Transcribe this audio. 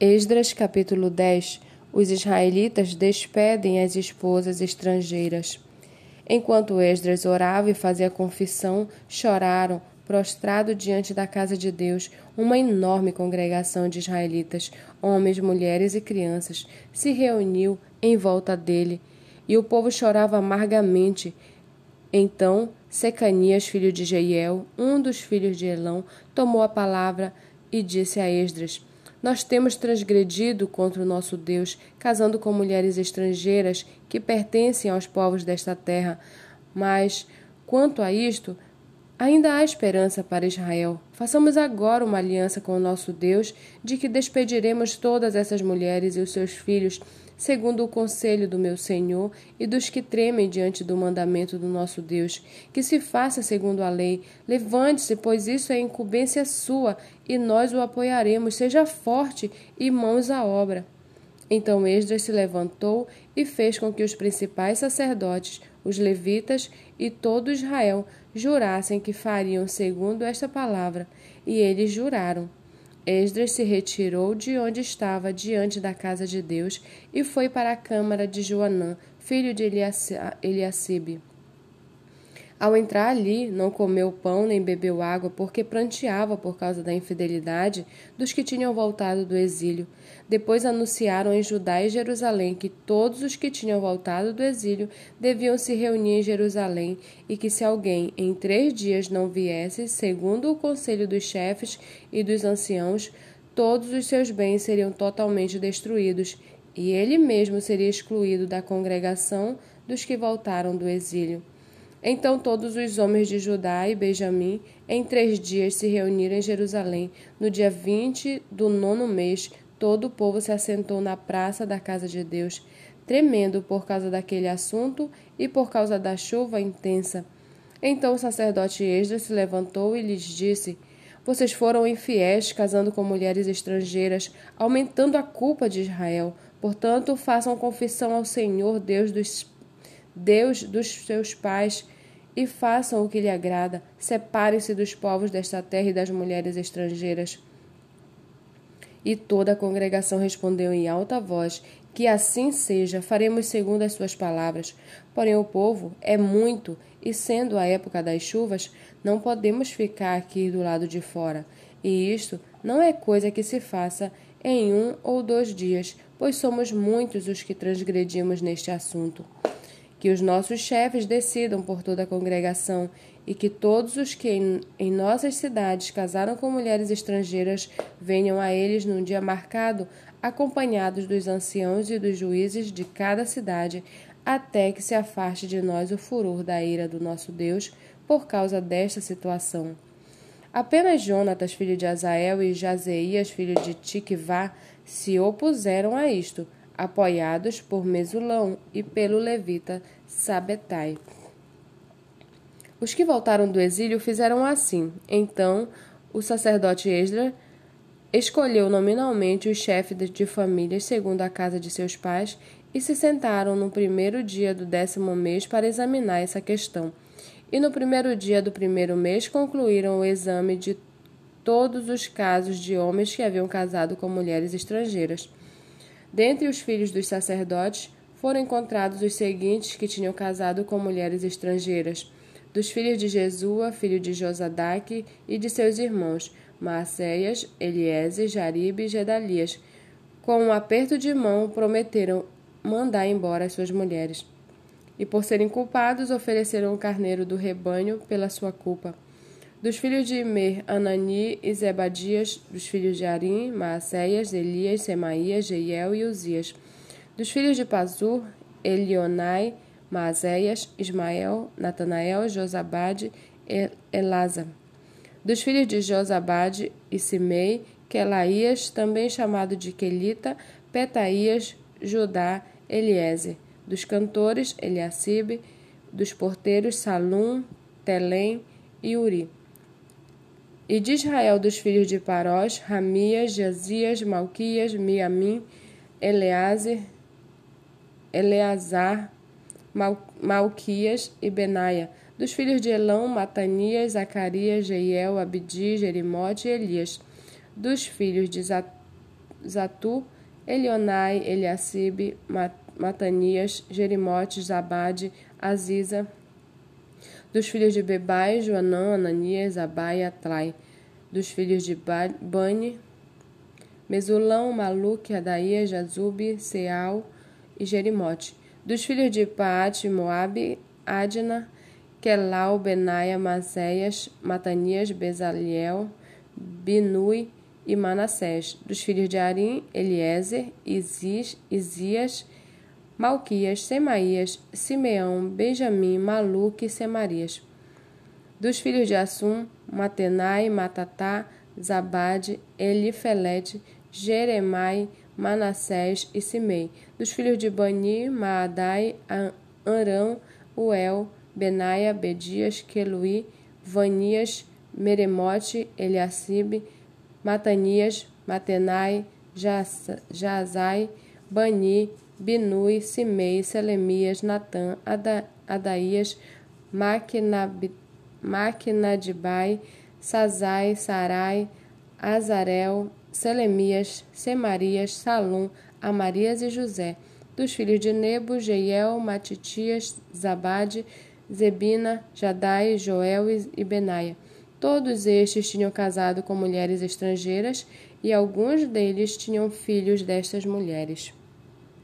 Esdras capítulo 10 Os israelitas despedem as esposas estrangeiras. Enquanto Esdras orava e fazia confissão, choraram, prostrado diante da casa de Deus, uma enorme congregação de israelitas, homens, mulheres e crianças, se reuniu em volta dele, e o povo chorava amargamente. Então Secanias, filho de Jeiel, um dos filhos de Elão, tomou a palavra e disse a Esdras: nós temos transgredido contra o nosso Deus, casando com mulheres estrangeiras que pertencem aos povos desta terra. Mas, quanto a isto, ainda há esperança para Israel. Façamos agora uma aliança com o nosso Deus, de que despediremos todas essas mulheres e os seus filhos segundo o conselho do meu Senhor e dos que tremem diante do mandamento do nosso Deus, que se faça segundo a lei. Levante-se, pois isso é incumbência sua, e nós o apoiaremos. Seja forte e mãos à obra. Então Esdras se levantou e fez com que os principais sacerdotes, os levitas e todo Israel jurassem que fariam segundo esta palavra, e eles juraram. Esdras se retirou de onde estava diante da casa de Deus e foi para a câmara de Joanã, filho de Eliacibe. Ao entrar ali, não comeu pão nem bebeu água, porque pranteava por causa da infidelidade dos que tinham voltado do exílio. Depois anunciaram em Judá e Jerusalém que todos os que tinham voltado do exílio deviam se reunir em Jerusalém e que se alguém em três dias não viesse, segundo o conselho dos chefes e dos anciãos, todos os seus bens seriam totalmente destruídos e ele mesmo seria excluído da congregação dos que voltaram do exílio. Então todos os homens de Judá e Benjamim em três dias se reuniram em Jerusalém. No dia vinte do nono mês, todo o povo se assentou na praça da casa de Deus, tremendo por causa daquele assunto e por causa da chuva intensa. Então o sacerdote Esdras se levantou e lhes disse: Vocês foram infiéis, casando com mulheres estrangeiras, aumentando a culpa de Israel. Portanto, façam confissão ao Senhor, Deus dos Deus dos seus pais, e façam o que lhe agrada. Separem-se dos povos desta terra e das mulheres estrangeiras. E toda a congregação respondeu em alta voz: Que assim seja, faremos segundo as suas palavras. Porém, o povo é muito, e sendo a época das chuvas, não podemos ficar aqui do lado de fora. E isto não é coisa que se faça em um ou dois dias, pois somos muitos os que transgredimos neste assunto que os nossos chefes decidam por toda a congregação e que todos os que em, em, nossas cidades casaram com mulheres estrangeiras venham a eles num dia marcado, acompanhados dos anciãos e dos juízes de cada cidade, até que se afaste de nós o furor da ira do nosso Deus por causa desta situação. Apenas Jonatas, filho de Azael, e Jazeias, filho de Tiquivá, se opuseram a isto apoiados por Mesulão e pelo levita Sabetai. Os que voltaram do exílio fizeram assim. Então, o sacerdote Esdra escolheu nominalmente os chefes de famílias segundo a casa de seus pais e se sentaram no primeiro dia do décimo mês para examinar essa questão. E no primeiro dia do primeiro mês concluíram o exame de todos os casos de homens que haviam casado com mulheres estrangeiras. Dentre os filhos dos sacerdotes foram encontrados os seguintes que tinham casado com mulheres estrangeiras: dos filhos de Jesua, filho de Josadaque, e de seus irmãos, Maacéias, Eliezer, Jaribe e Gedalias. Com um aperto de mão, prometeram mandar embora as suas mulheres. E por serem culpados, ofereceram o carneiro do rebanho pela sua culpa. Dos filhos de Imer, Anani e Zebadias, dos filhos de Arim, Maacéias, Elias, Semaías, Jeiel e Uzias. Dos filhos de Pazur, Elionai, Maazéias, Ismael, Natanael, Josabade e Elasa. Dos filhos de Josabade e Simei, Quelaías, também chamado de Quelita, Petaías, Judá, Eliezer. Dos cantores, Eliacibe. Dos porteiros, Salum, Telém e Uri. E de Israel dos filhos de Parós, Ramias, Jazias, Malquias, Miamim, Eleazer, Eleazar, Mal, Malquias e Benaia. Dos filhos de Elão, Matanias, Zacarias, Jeiel, Abdi, Jerimote e Elias. Dos filhos de Zatu, Elionai, Eliacibe, Matanias, Jerimote, Zabade, Aziza. Dos filhos de Bebai, Joanã, Ananias, Abai e Atlai. Dos filhos de Bani, Mesulão, Maluque, Adaía, Jazube, Seal e Jerimote. Dos filhos de Paate, Moabe, Adna, Quelau, Benaia, Maséias, Matanias, Bezaliel, Binui e Manassés. Dos filhos de Arim, Eliezer, Isis, Isias, Malquias, Semaías, Simeão, Benjamim, Maluque e Semarias. Dos filhos de Assum, Matenai, Matatá, Zabade, Elifelete, Jeremai, Manassés e Simei. Dos filhos de Bani, Maadai, Arão, Uel, Benaia, Bedias, Queluí, Vanias, Meremote, Eliacibe, Matanias, Matenai, Jazai, Bani, Binui, Simei, Selemias, Natã, Ada, Adaías, Maquinadibai, Sazai, Sarai, Azarel, Selemias, Semarias, Salum, Amarias e José. Dos filhos de Nebo, Jeiel, Matitias, Zabade, Zebina, Jadai, Joel e Benaia. Todos estes tinham casado com mulheres estrangeiras e alguns deles tinham filhos destas mulheres.